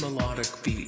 Melodic beat.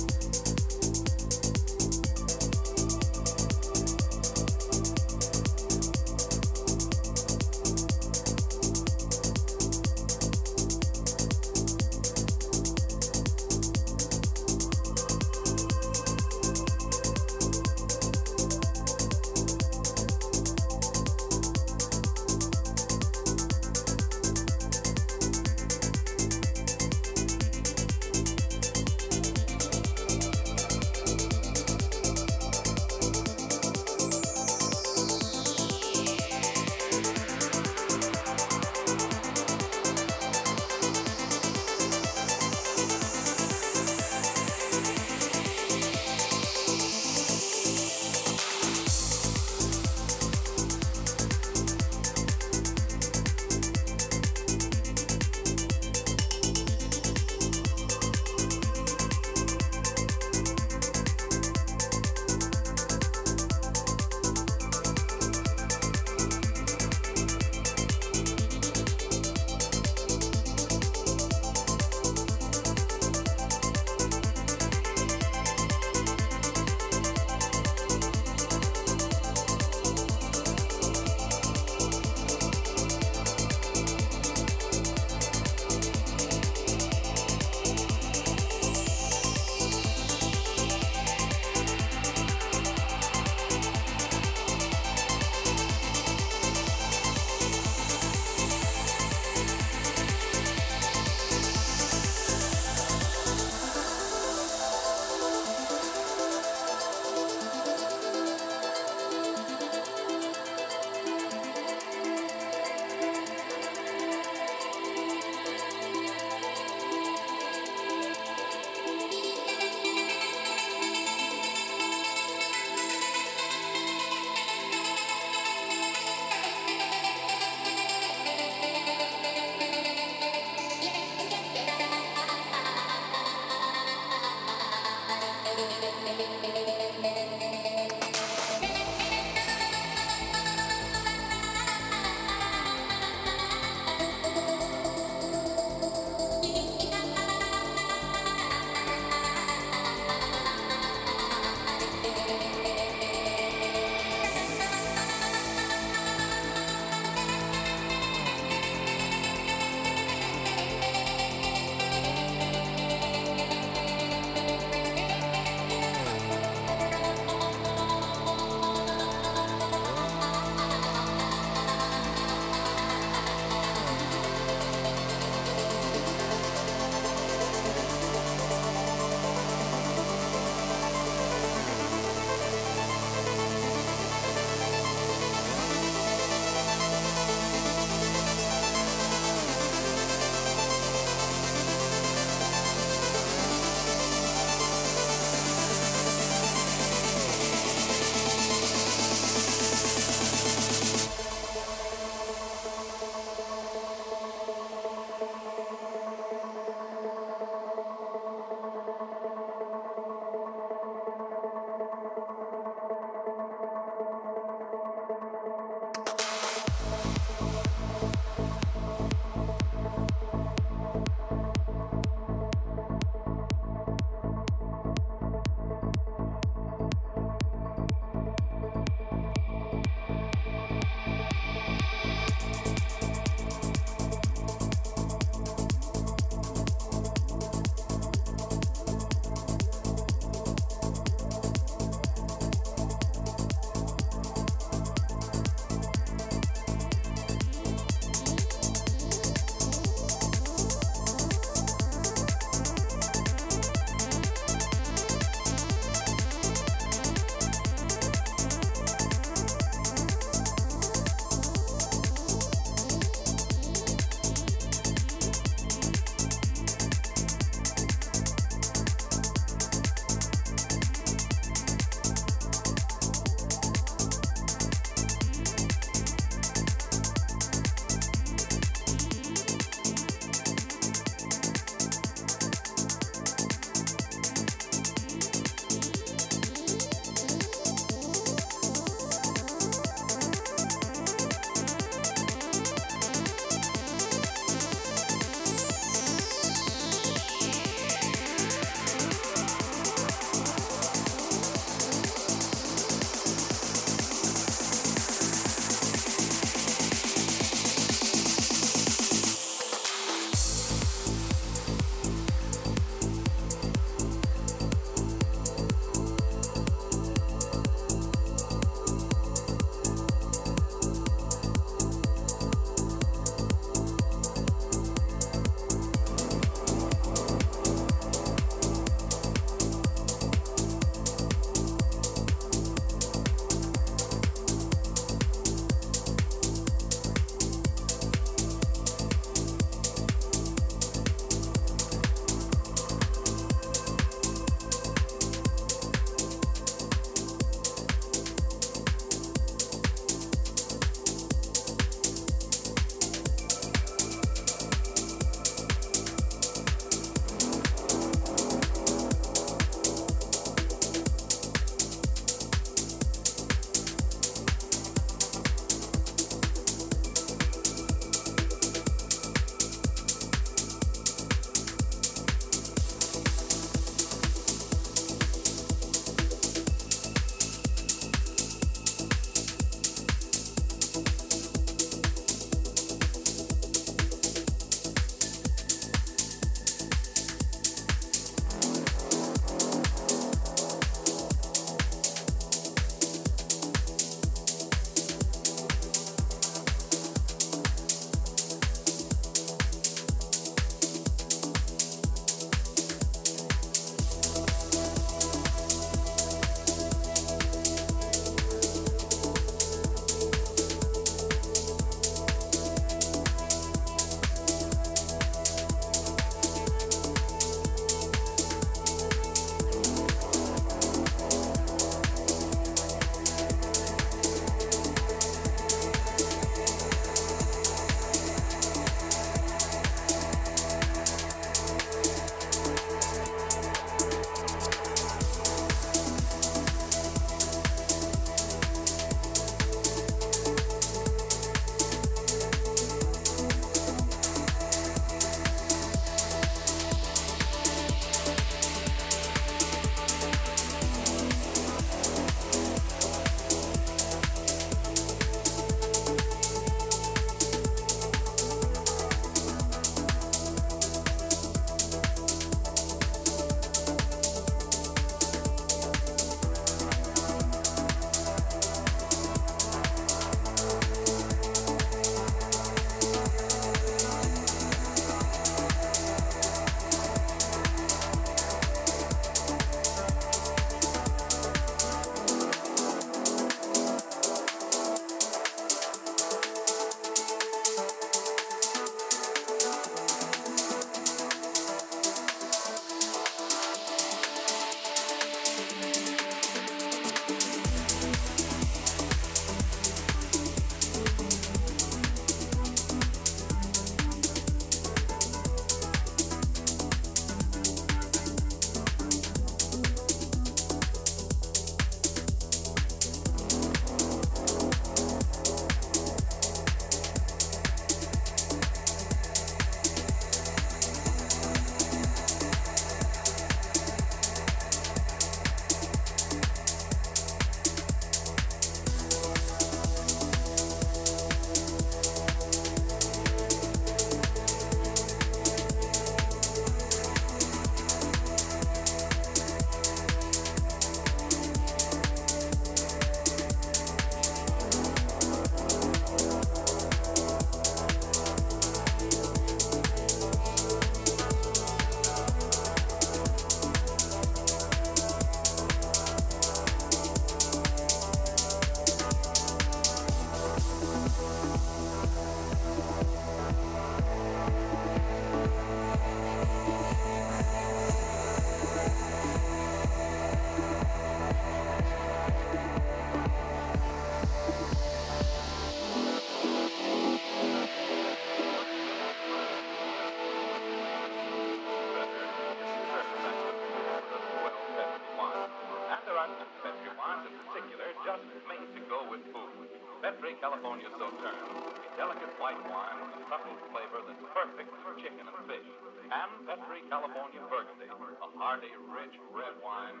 And Petri California Burgundy, a hearty, rich red wine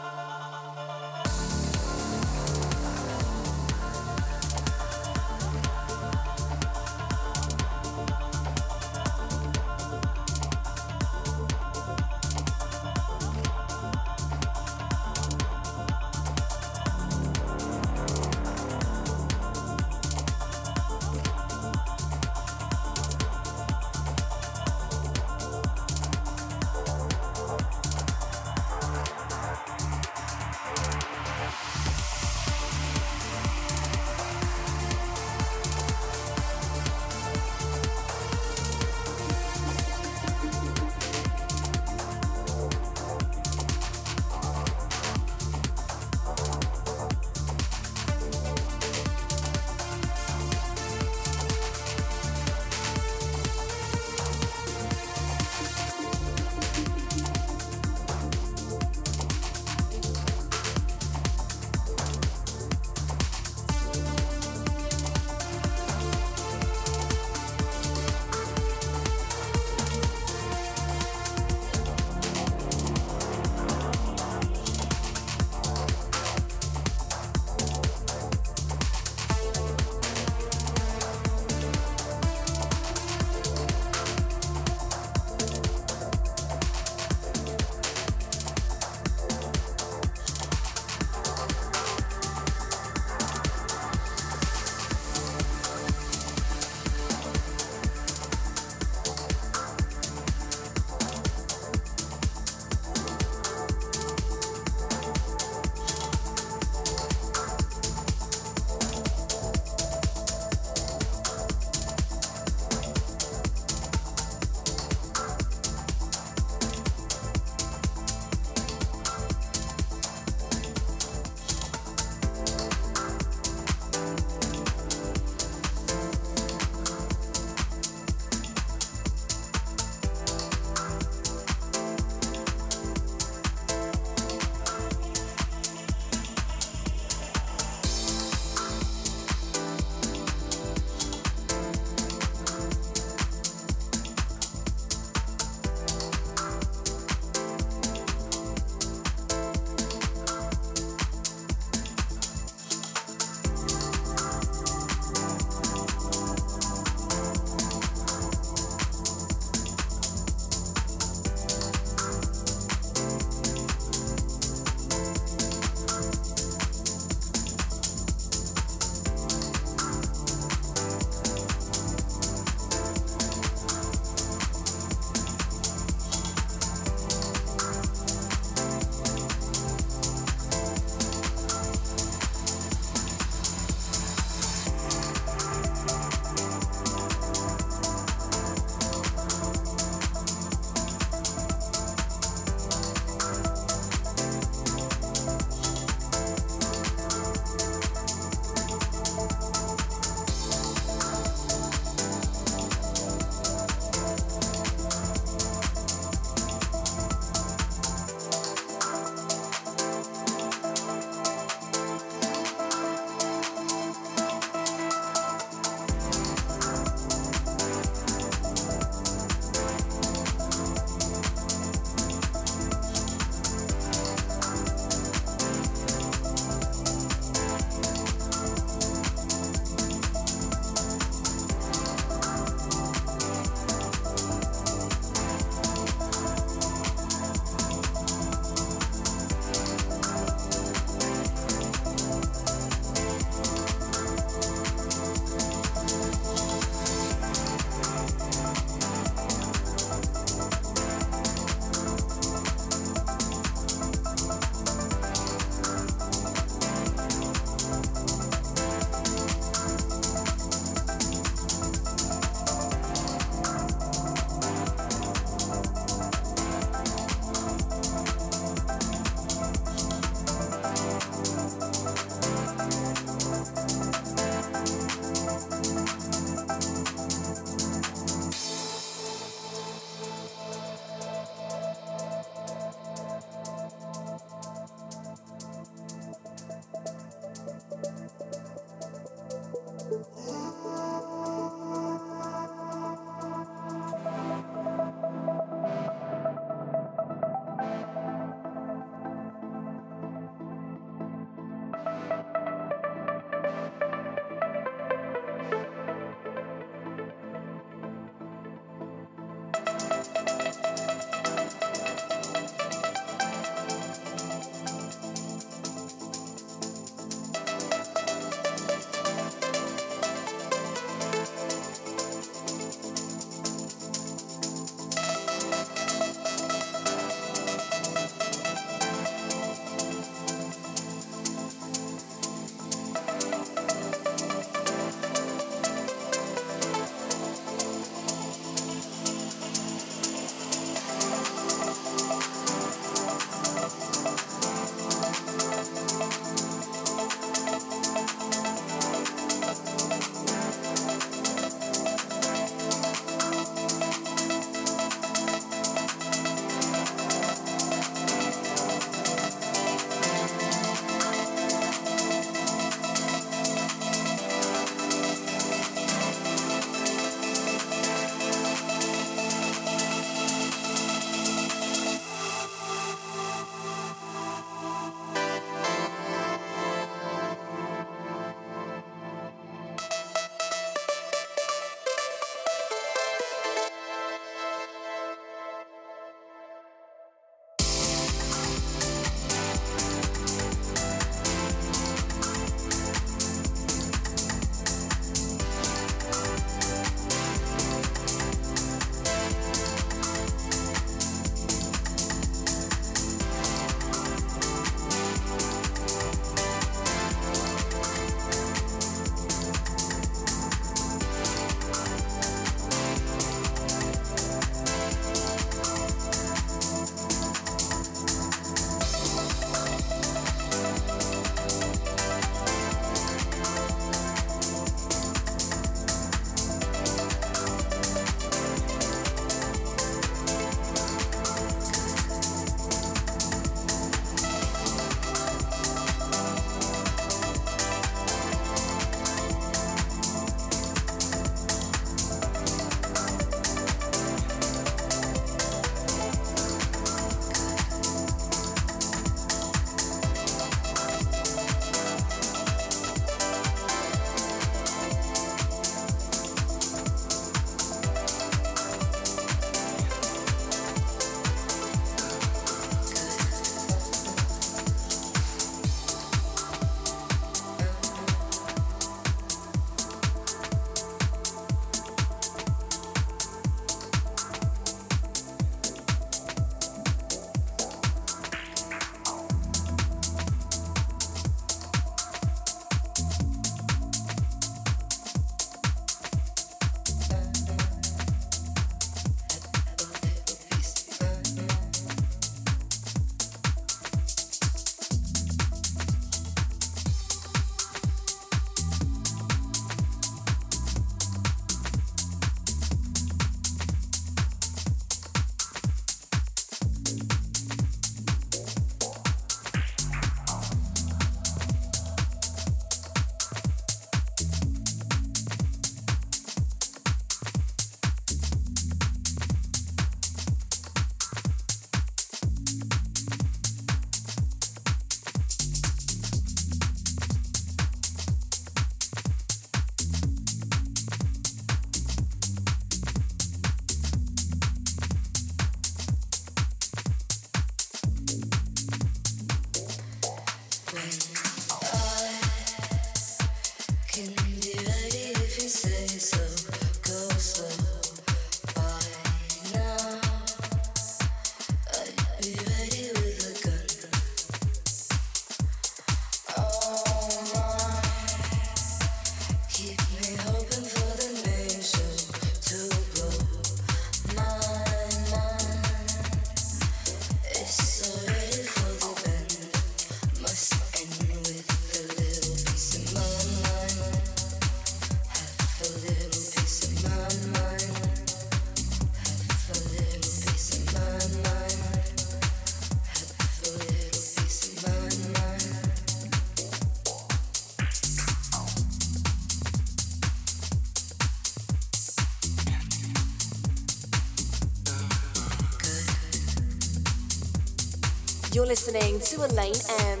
Listening to Alain M.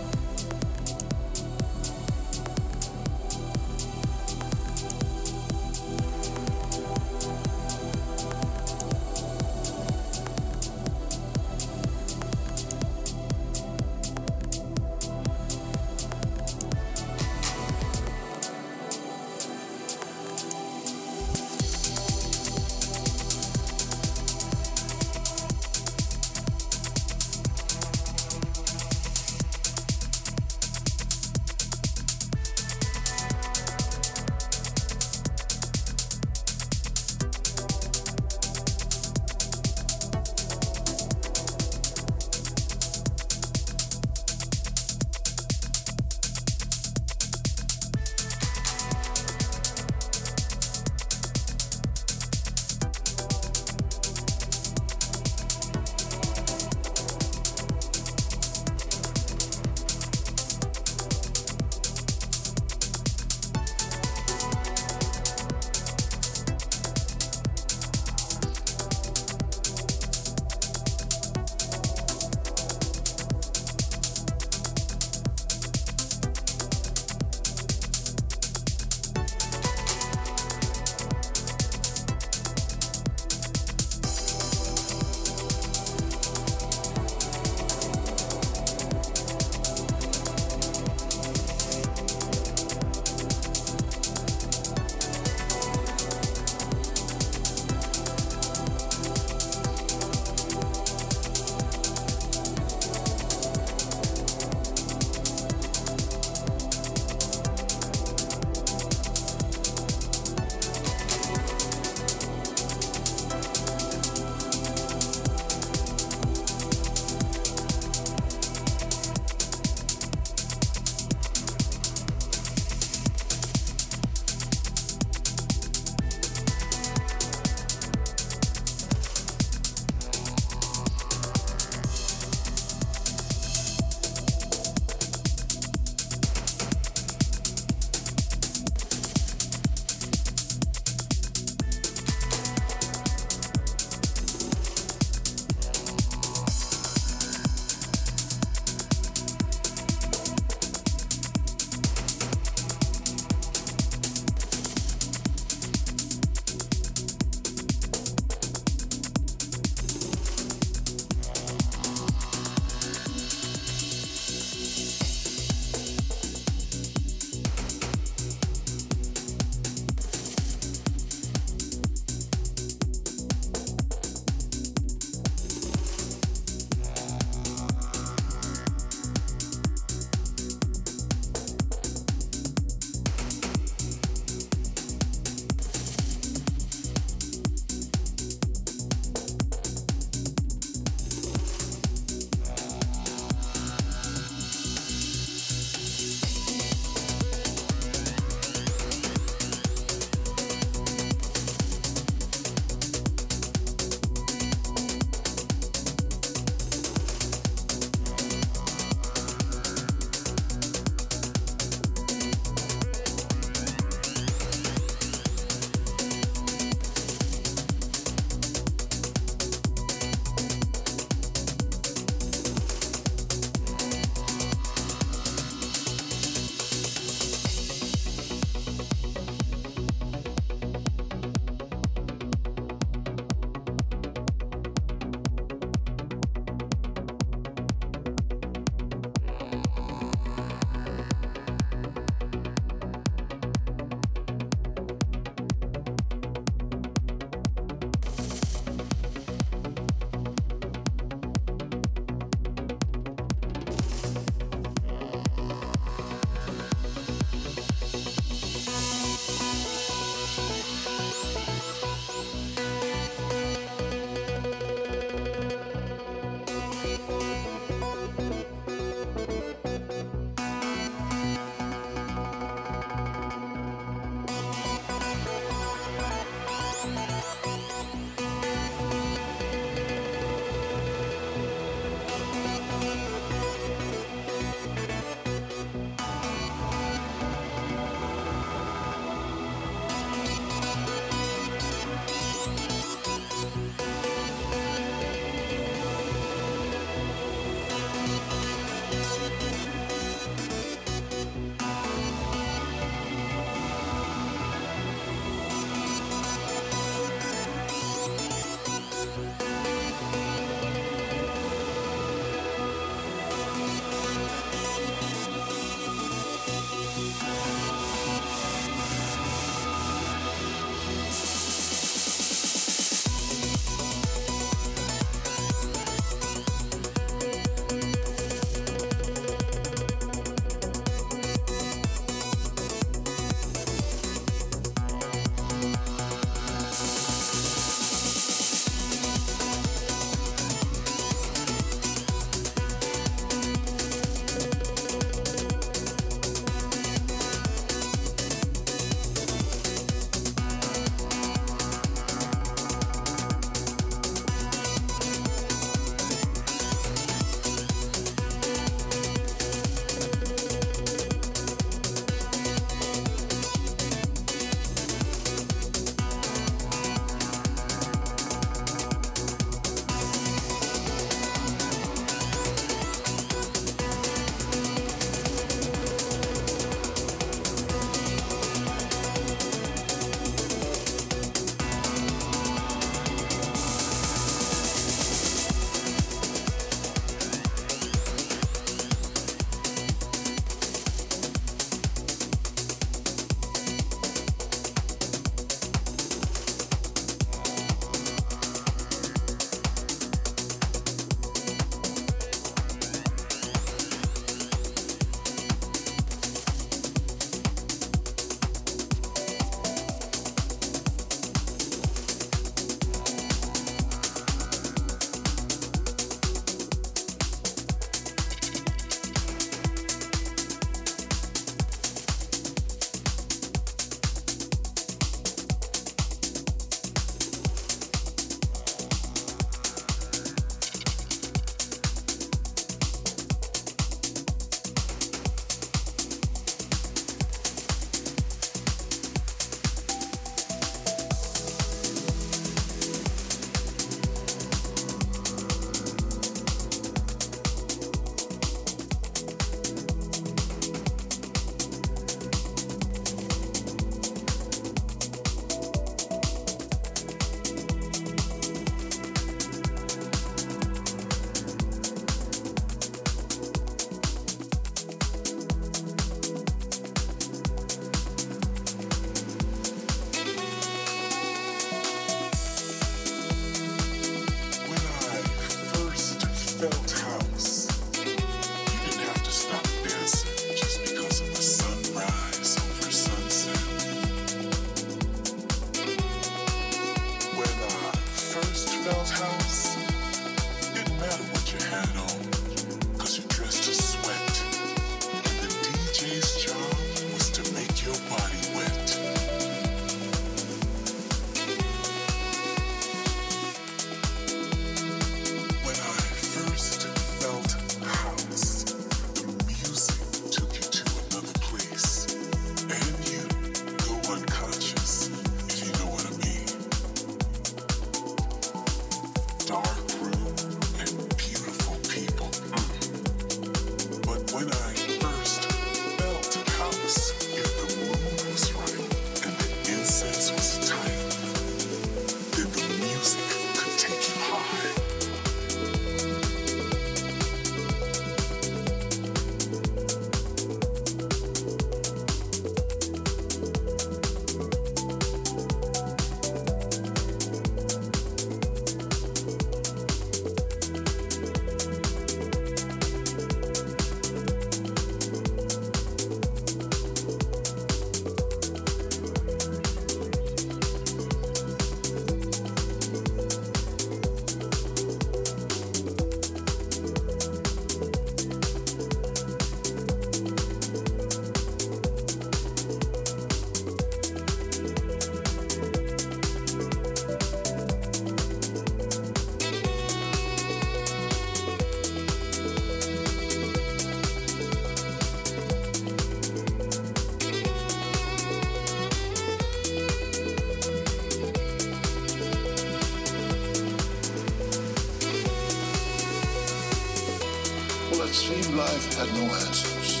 It seemed life had no answers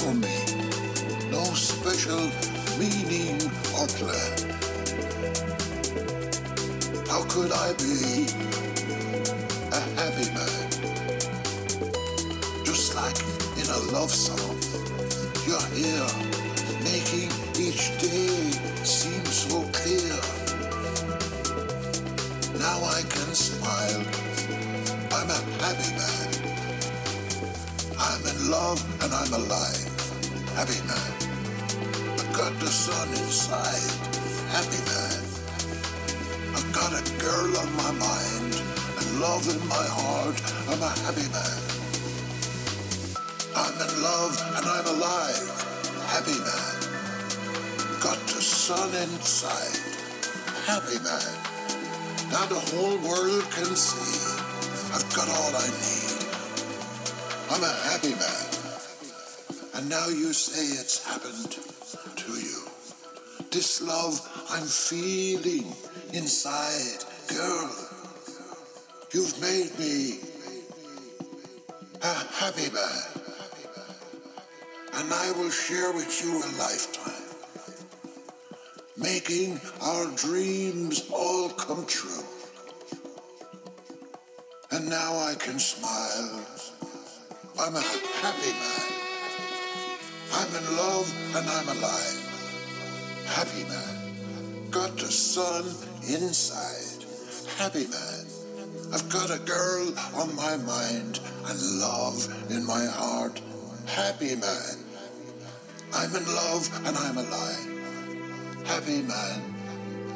for me. No special meaning or plan. How could I be a happy man? Just like in a love song, you're here making each day Happy man. I've got the sun inside. Happy man. I've got a girl on my mind and love in my heart. I'm a happy man. I'm in love and I'm alive. Happy man. Got the sun inside. Happy man. Now the whole world can see I've got all I need. I'm a happy man. And now you say it's happened to you. This love I'm feeling inside, girl. You've made me a happy man. And I will share with you a lifetime. Making our dreams all come true. And now I can smile. I'm a happy man. I'm in love and I'm alive. Happy man. Got the sun inside. Happy man. I've got a girl on my mind and love in my heart. Happy man. I'm in love and I'm alive. Happy man.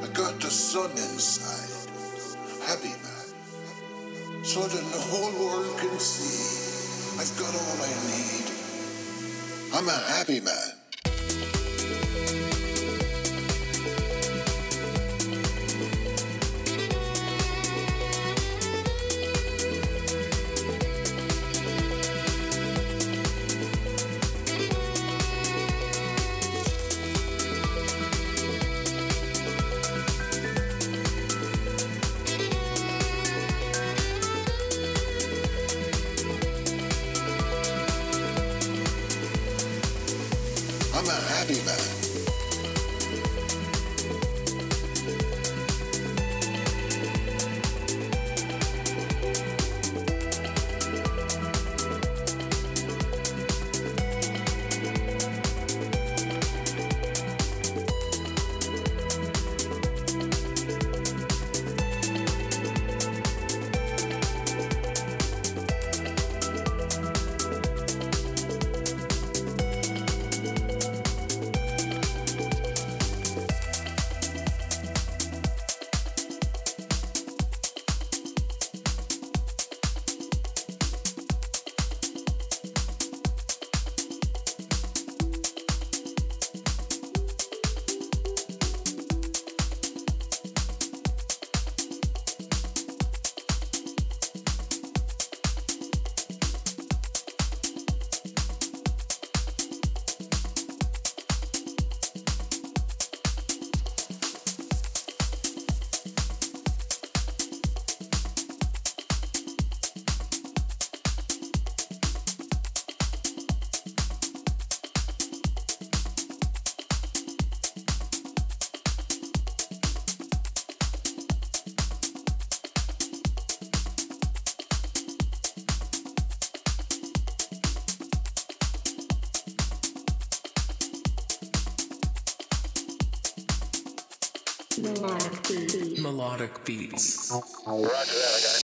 I got the sun inside. Happy man so that the whole world can see I've got all I need. I'm a happy man. Melodic beats. Melodic beats. Roger that, I got it.